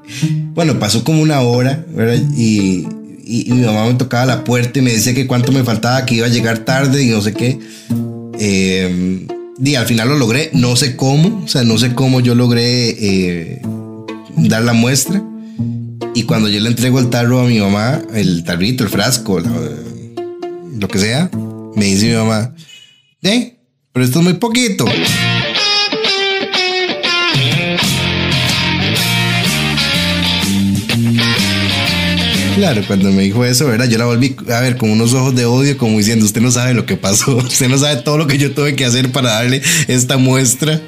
bueno, pasó como una hora, ¿verdad? Y, y- mi mamá me tocaba la puerta y me decía que cuánto me faltaba, que iba a llegar tarde y no sé qué. Eh, al final lo logré, no sé cómo, o sea, no sé cómo yo logré eh, dar la muestra. Y cuando yo le entrego el tarro a mi mamá, el tarrito, el frasco, lo que sea, me dice mi mamá, ¿eh? Pero esto es muy poquito. Claro, cuando me dijo eso, ¿verdad? Yo la volví a ver con unos ojos de odio, como diciendo, usted no sabe lo que pasó, usted no sabe todo lo que yo tuve que hacer para darle esta muestra.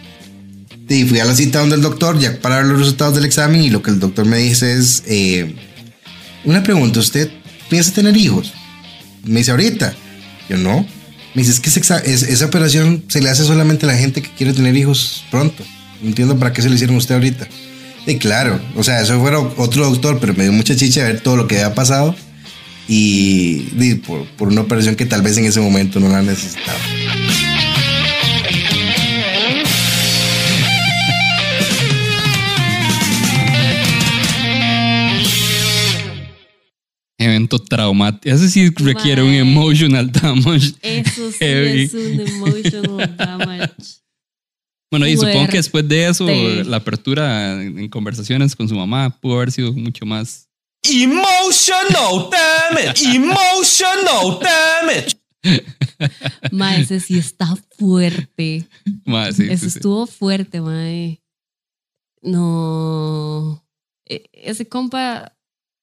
y fui a la cita donde el doctor, ya para ver los resultados del examen, y lo que el doctor me dice es, eh, una pregunta, ¿usted piensa tener hijos? Me dice, ahorita. Yo no. Me dice, es que ese exa- es- esa operación se le hace solamente a la gente que quiere tener hijos pronto. No entiendo para qué se le hicieron a usted ahorita. Y claro, o sea, eso fuera otro doctor, pero me dio mucha chicha ver todo lo que había pasado y, y por, por una operación que tal vez en ese momento no la necesitaba. Evento traumático. Ese sí requiere un emotional damage. Eso sí Heavy. es un emotional damage. Bueno, y supongo que después de eso, la apertura en conversaciones con su mamá pudo haber sido mucho más. Emotional damage. Emotional damage. Mae, ese sí está fuerte. más sí, Eso sí, sí. estuvo fuerte, mae. No. E- Ese compa,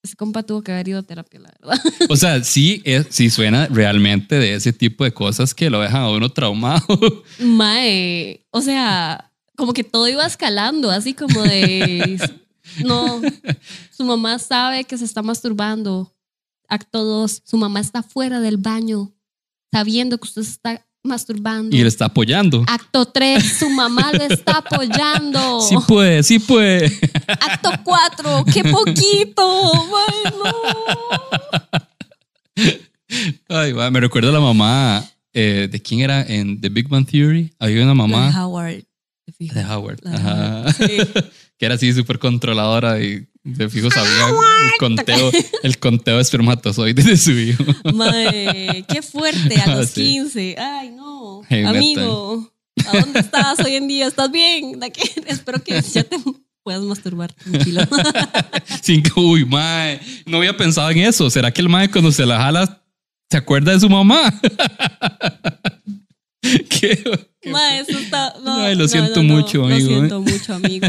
ese compa tuvo que haber ido a terapia, la verdad. O sea, sí, es, sí suena realmente de ese tipo de cosas que lo dejan a uno traumado. Mae, o sea, como que todo iba escalando, así como de. No, su mamá sabe que se está masturbando. Acto 2, su mamá está fuera del baño, sabiendo que usted se está masturbando. y él está apoyando. Acto 3, su mamá lo está apoyando. Sí puede, sí puede. Acto 4, qué poquito. Ay, no. Ay, va, me recuerdo a la mamá eh, de quién era en The Big Bang Theory. Había una De mamá Howard. te fijo. de Howard. Ajá. Sí. que era así súper controladora y de fijo sabía el conteo, el conteo de espermatozoides de su hijo. Mae, qué fuerte a Ah, los sí. 15. Ay, no. Hey. Amigo, ¿a dónde estás hoy en día? ¿Estás bien? ¿De qué? Espero que ya te puedas masturbar tranquilo. Sin que, uy, mae, no había pensado en eso. ¿Será que el mae cuando se la jala se acuerda de su mamá? ¿Qué? qué- Mae, eso está. No, Ay, lo no, siento no, mucho, amigo, Lo ¿eh? siento mucho, amigo.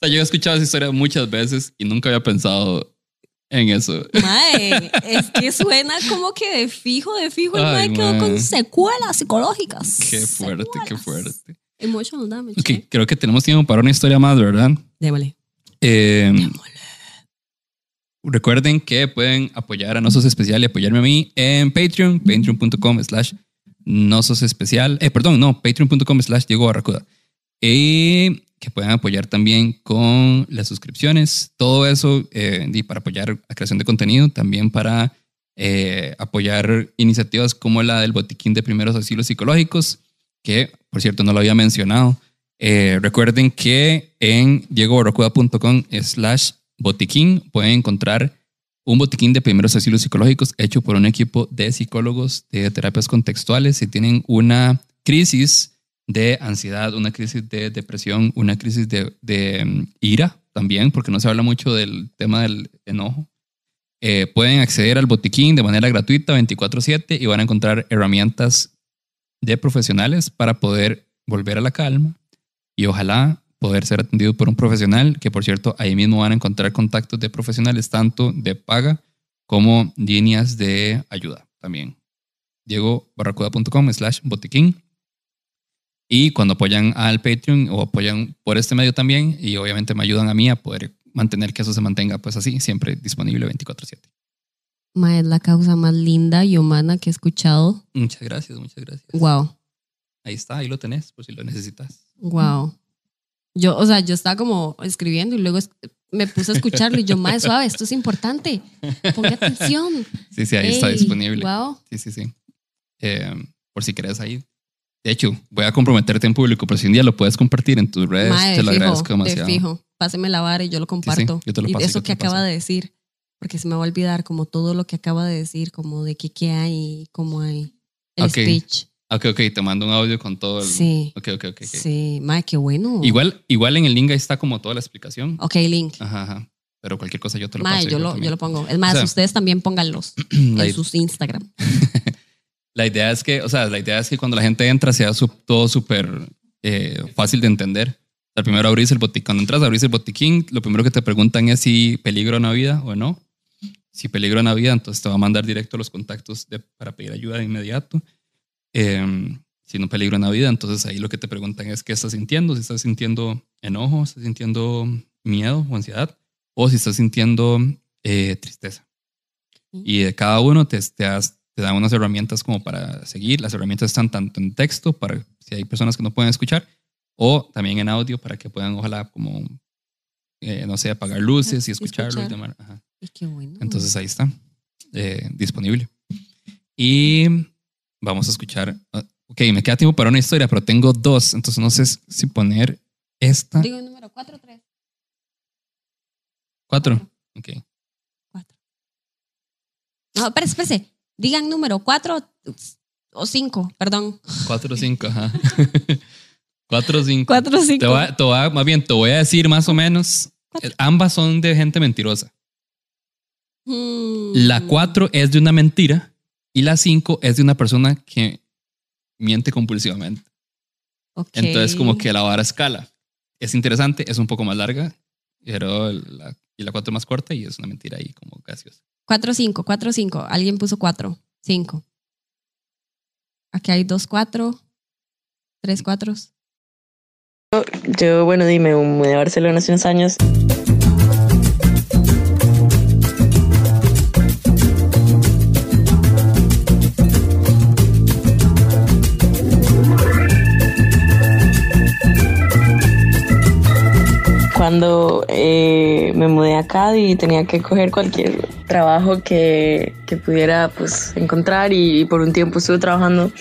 O sea, yo he escuchado esa historia muchas veces y nunca había pensado en eso. Mae, es que suena como que de fijo, de fijo, el mae quedó con secuelas psicológicas. Qué fuerte, qué fuerte. Emotional damage. Ok, ¿eh? creo que tenemos tiempo para una historia más, ¿verdad? Démosle. Eh, recuerden que pueden apoyar a Nosos Especial y apoyarme a mí en Patreon, patreon.com slash Nosos Especial. Eh, perdón, no, patreon.com slash Diego Barracuda. Y que pueden apoyar también con las suscripciones. Todo eso eh, y para apoyar la creación de contenido, también para eh, apoyar iniciativas como la del Botiquín de Primeros Asilos Psicológicos, que por cierto no lo había mencionado. Eh, recuerden que en diegobarracuda.com slash botiquín pueden encontrar un botiquín de primeros asilos psicológicos hecho por un equipo de psicólogos de terapias contextuales. Si tienen una crisis de ansiedad, una crisis de depresión, una crisis de, mm, ira también, porque no se habla mucho del tema del enojo, eh, pueden acceder al botiquín de manera gratuita 24/7 y van a encontrar herramientas de profesionales para poder volver a la calma y ojalá poder ser atendido por un profesional, que por cierto ahí mismo van a encontrar contactos de profesionales tanto de paga como líneas de ayuda también. diegobarracuda.com slash botiquín. Y cuando apoyan al Patreon o apoyan por este medio también, y obviamente me ayudan a mí a poder mantener que eso se mantenga pues así, siempre disponible 24/7. Ma, es la causa más linda y humana que he escuchado. Muchas gracias, muchas gracias. Wow, Ahí está, ahí lo tenés, por si lo necesitas. wow. Yo, o sea, yo estaba como escribiendo y luego me puse a escucharlo y yo, más suave, esto es importante. Ponga atención. Sí, sí, ahí está disponible. Wow. Sí, sí, sí. Eh, por si querés ahí. De hecho, voy a comprometerte en público, pero si un día lo puedes compartir en tus redes, Mae, te lo fijo, agradezco de demasiado. fijo. Páseme la vara y yo lo comparto. yo te lo y paso, eso yo que te acaba paso. de decir, porque se me va a olvidar como todo lo que acaba de decir, como de qué, qué hay, cómo hay. El Ok. speech. Ok, ok, te mando un audio con todo el... Sí. Ok, ok, ok. ok. Sí, mae, qué bueno. Igual, igual en el link ahí está como toda la explicación. Ok, link. Ajá, ajá. Pero cualquier cosa yo te lo Mae, paso. yo lo, también. yo lo pongo. Es más, O sea, ustedes también pónganlos en sus Instagram. la idea es que, o sea, la idea es que cuando la gente entra sea su- todo súper eh, fácil de entender. O sea, primero abrís el botiquín. Cuando entras a abrir el botiquín, lo primero que te preguntan es si peligro en la vida o no. Si peligro en la vida, entonces te va a mandar directo a los contactos de- para pedir ayuda de inmediato. Eh, si no peligro en la vida, entonces ahí lo que te preguntan es qué estás sintiendo, si estás sintiendo enojo, estás sintiendo miedo o ansiedad, o si estás sintiendo eh, tristeza. Y de cada uno te, te, das- te dan unas herramientas como para seguir. Las herramientas están tanto en texto, para si hay personas que no pueden escuchar, o también en audio para que puedan, ojalá, como, eh, no sé, apagar luces y escucharlo y demás. Ajá. Ay, qué bueno. Entonces ahí está, eh, disponible. Y vamos a escuchar. ah, Ok, me queda tiempo para una historia, pero tengo dos, entonces no sé si poner esta. Digo el número 4 o 3. Cuatro. Ok. 4. No, espérese, espérese. Digan número 4 o 5, perdón. Cuatro o cinco, ajá. Cuatro o cinco. 4 o 5. Te voy, a- te voy a- más bien, te voy a decir más o menos. Cuatro. Ambas son de gente mentirosa. Mm. La 4 es de una mentira y la 5 es de una persona que miente compulsivamente. Entonces, como que la vara escala. Es interesante, es un poco más larga, pero la, y la 4 es más corta y es una mentira ahí como gaseosa. 4 5, 4 5. Alguien puso 4, 5. Aquí hay 2 4, 3 4. Yo, bueno, dime, me mudé a Barcelona hace unos años. Cuando eh, me mudé acá y tenía que coger cualquier trabajo que, que pudiera pues encontrar y, y por un tiempo estuve trabajando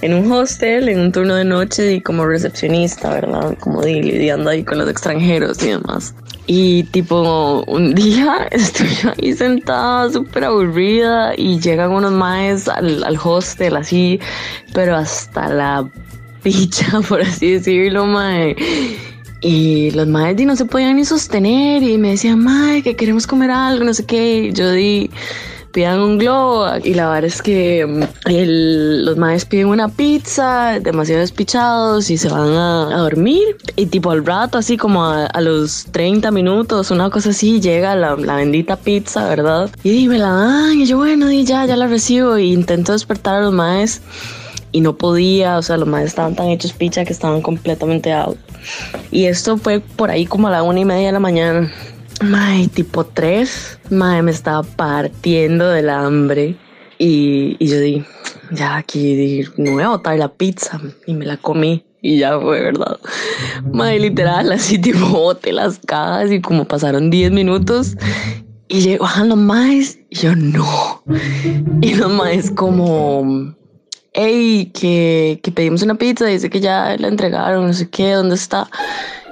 en un hostel, en un turno de noche y como recepcionista, ¿verdad? Como di- lidiando ahí con los extranjeros y demás. Y tipo, un día estoy ahí sentada súper aburrida y llegan unos maes al, al hostel así, pero hasta la picha, por así decirlo, mae. Y los di, no se podían ni sostener y me decían, mae, que queremos comer algo, no sé qué. Y yo di, pidan un globo. Y la verdad es que mm, el- los maes piden una pizza, demasiado despichados y se van a, a dormir. Y tipo al rato, así como a, a los 30 minutos, una cosa así, llega la, la bendita pizza, ¿verdad? Y di, me la dan. Y yo, bueno, di, ya, ya la recibo. Y intento despertar a los maes y no podía, o sea, los maes estaban tan hechos picha que estaban completamente out. Y esto fue por ahí como a la una y media de la mañana. Mae, tipo tres. Mae, me estaba partiendo del hambre. Y, y yo di, ya aquí di, no voy a botar la pizza. Y me la comí. y ya fue, ¿verdad? Mae, literal, así tipo bote las cajas y como pasaron 10 minutos y llegaban los maes y yo no. Y los maes como, hey, que, pedimos una pizza, dice que ya la entregaron, no sé qué, ¿dónde está?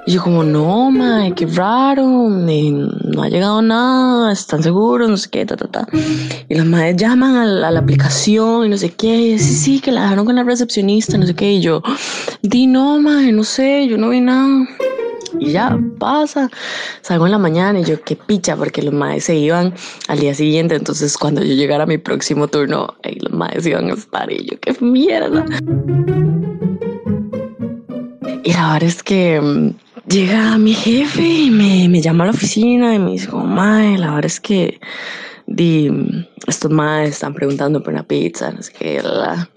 Y yo como, no, mae, qué raro, eh, no ha llegado nada, están seguros, no sé qué, ta, ta, ta. Y los maes llaman a la, a aplicación y no sé qué, y sí, sí, que la dejaron con la recepcionista, no sé qué. Y yo, di, no, mae, no sé, yo no vi nada. Y ya pasa, salgo en la mañana y yo qué picha, porque los maes se iban al día siguiente. Entonces, cuando yo llegara a mi próximo turno, ahí los maes iban a estar. Y yo qué mierda. Y la verdad es que mm, llega mi jefe y me, me llama a la oficina y me dice, como, mae, la verdad es que estos maes están preguntando por una pizza, no sé qué, la, la".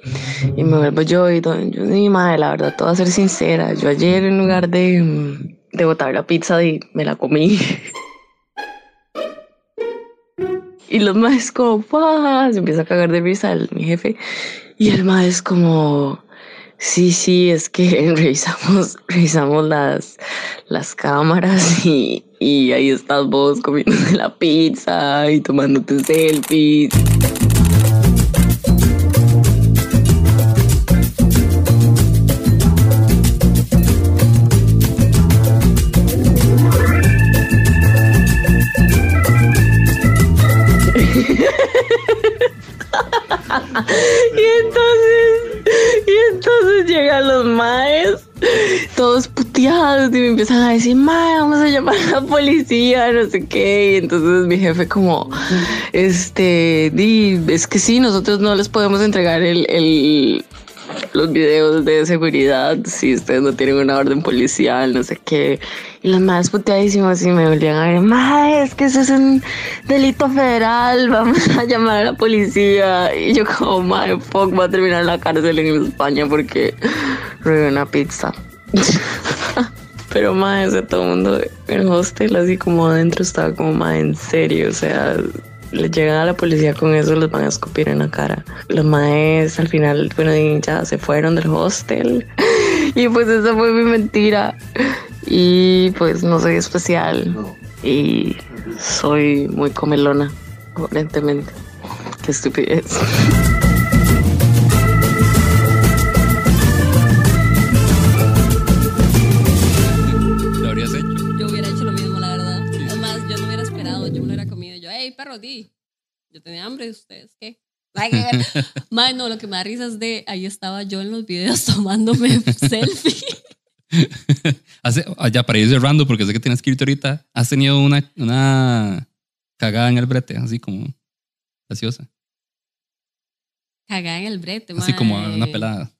y me vuelvo yo y yo di, mae, la verdad, voy a ser sincera, yo ayer en lugar de, mm, de botar la pizza y me la comí. Y los maes como, ¡pah! se empieza a cagar de risa el, mi jefe. Y el maes como, sí, sí, es que revisamos, revisamos las, las cámaras y, y ahí estás vos comiéndote la pizza y tomándote selfies. Y entonces, y entonces llegan los maes, todos puteados, y me empiezan a decir, mae, vamos a llamar a la policía, no sé qué. Y entonces mi jefe como, este, di, es que sí, nosotros no les podemos entregar el, el- los videos de seguridad si ustedes no tienen una orden policial, no sé qué. Y los más puteadísimos y me volvían a ver, mae, es que eso es un delito federal, vamos a llamar a la policía. Y yo como, mae, fuck, voy a terminar la cárcel en España porque robé una pizza. Pero sea, todo el mundo en el hostel, así como adentro, estaba como, mae, en serio, o sea, le llegan a la policía con eso, les van a escupir en la cara. Los maes al final, bueno, ya se fueron del hostel. Y pues esa fue mi mentira. Y pues no soy especial. Y soy muy comelona, aparentemente. Qué estupidez. Perro, di. Yo tenía hambre, ¿ustedes qué? Qué- Mae, no, lo que me da risa es de ahí estaba yo en los videos tomándome selfie. Hace, ah, ya para ir cerrando, porque sé que tienes que irte ahorita, has tenido una, una cagada en el brete, así como graciosa. Cagada en el brete, Así como una pelada.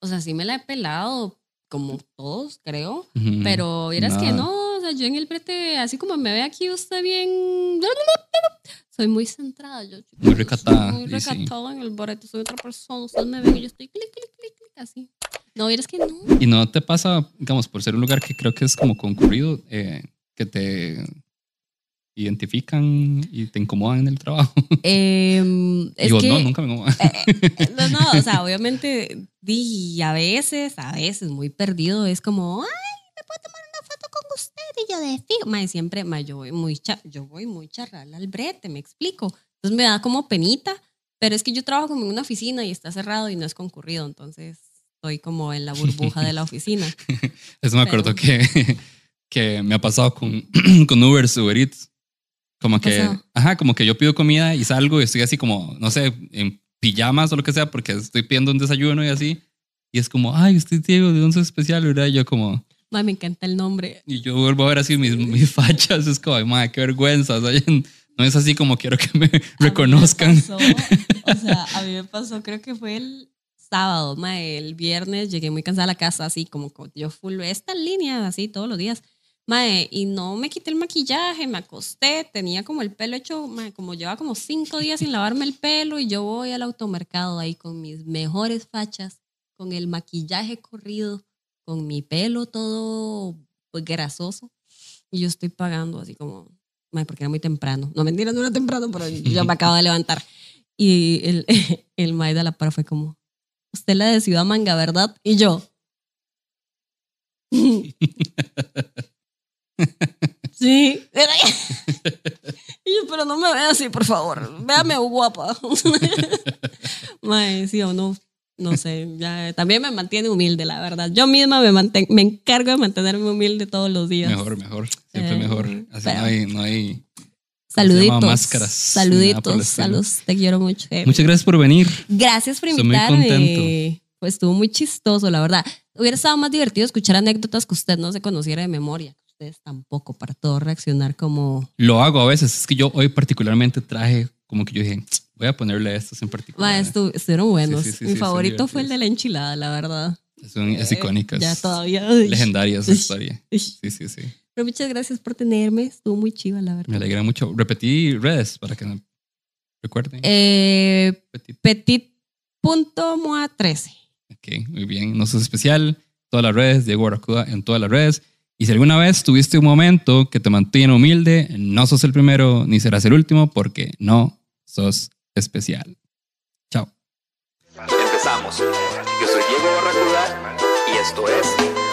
O sea, sí me la he pelado, como todos, creo. Ujú. Pero vieras que no, sea, yo en el brete, así como me ve aquí usted bien... Soy muy centrada, yo chico, Muy recatada, Soy muy y sí. recatada en el brete, soy otra persona, ustedes me ven y yo estoy clic, clic, clic, clic, así. No, vieras que no. Y no te pasa, digamos, por ser un lugar que creo que es como concurrido, eh, que te identifican y te incomodan en el trabajo. Em, es y vos que, no, nunca me incomodan. eh, no, no, o sea, obviamente, di, a veces, a veces, muy perdido, es como, ay, ¿me puedo tomar yo de fijo, mae, siempre, mae, yo voy muy, cha- yo voy muy charral al brete, me explico. Entonces me da como penita, pero es que yo trabajo como en una oficina y está cerrado y no es concurrido, entonces estoy como en la burbuja de la oficina. Eso me acuerdo Pero- que, que me ha pasado con, con Uber, Uber Eats. Como que, pasado? ajá, como que yo pido comida y salgo y estoy así como, no sé, en pijamas o lo que sea, porque estoy pidiendo un desayuno y así. Y es como, ay, usted Diego, de once especial, ¿verdad? Y yo como, Mae, me encanta el nombre. y yo vuelvo a ver así mis, mis fachas, es como, ay, madre, qué vergüenza. o sea, no es así como quiero que me mí me reconozcan. pasó, o sea, a mí me pasó, creo que fue el sábado, mae, el viernes llegué muy cansada a la casa, así como co- yo full esta línea, así todos los días. Mae, y no me quité el maquillaje, me acosté, tenía como el pelo hecho, mae, como llevaba como cinco días sin lavarme el pelo y yo voy al automercado ahí con mis mejores fachas, con el maquillaje corrido, con mi pelo todo pues, grasoso y yo estoy pagando así como, porque era muy temprano. No, mentira, no era temprano, pero yo me acabo de levantar. Y el, el mae de la par fue como, usted la de Ciudad Manga, ¿verdad? Y yo, Sí. Y yo, pero no me vea así, por favor. Véame guapa. Mae, sí o no. No sé, ya también me mantiene humilde, la verdad. Yo misma me, manten- me encargo de mantenerme humilde todos los días. Mejor, mejor. Siempre Eh, mejor. Así pero- no hay, no hay. Saluditos. máscaras, Saluditos. Saludos. Te quiero mucho. eh. Muchas gracias por venir. Gracias por Estoy muy invitarme. contento. Pues estuvo muy chistoso, la verdad. Hubiera estado más divertido escuchar anécdotas que usted no se conociera de memoria. Ustedes tampoco, para todo reaccionar como. Lo hago a veces. Es que yo hoy particularmente traje como que yo dije, voy a ponerle estos en particular. Ma, estu- estuvieron buenos. Sí, sí, sí, Mi favorito fue el de la enchilada, la verdad. Son, es icónica. Ya es todavía. Legendaria esa historia. Sí, sí, sí. Pero muchas gracias por tenerme. Estuvo muy chiva, la verdad. Me alegra mucho. Repetí redes para que recuerden. Eh, Petit. Petit.moa13. Ok, muy bien. No sos especial. Todas las redes, Diego Barracuda en todas las redes. Y si alguna vez tuviste un momento que te mantiene humilde, no sos el primero ni serás el último porque no sos especial. Chao. Empezamos. Yo soy Diego Barracuda y esto es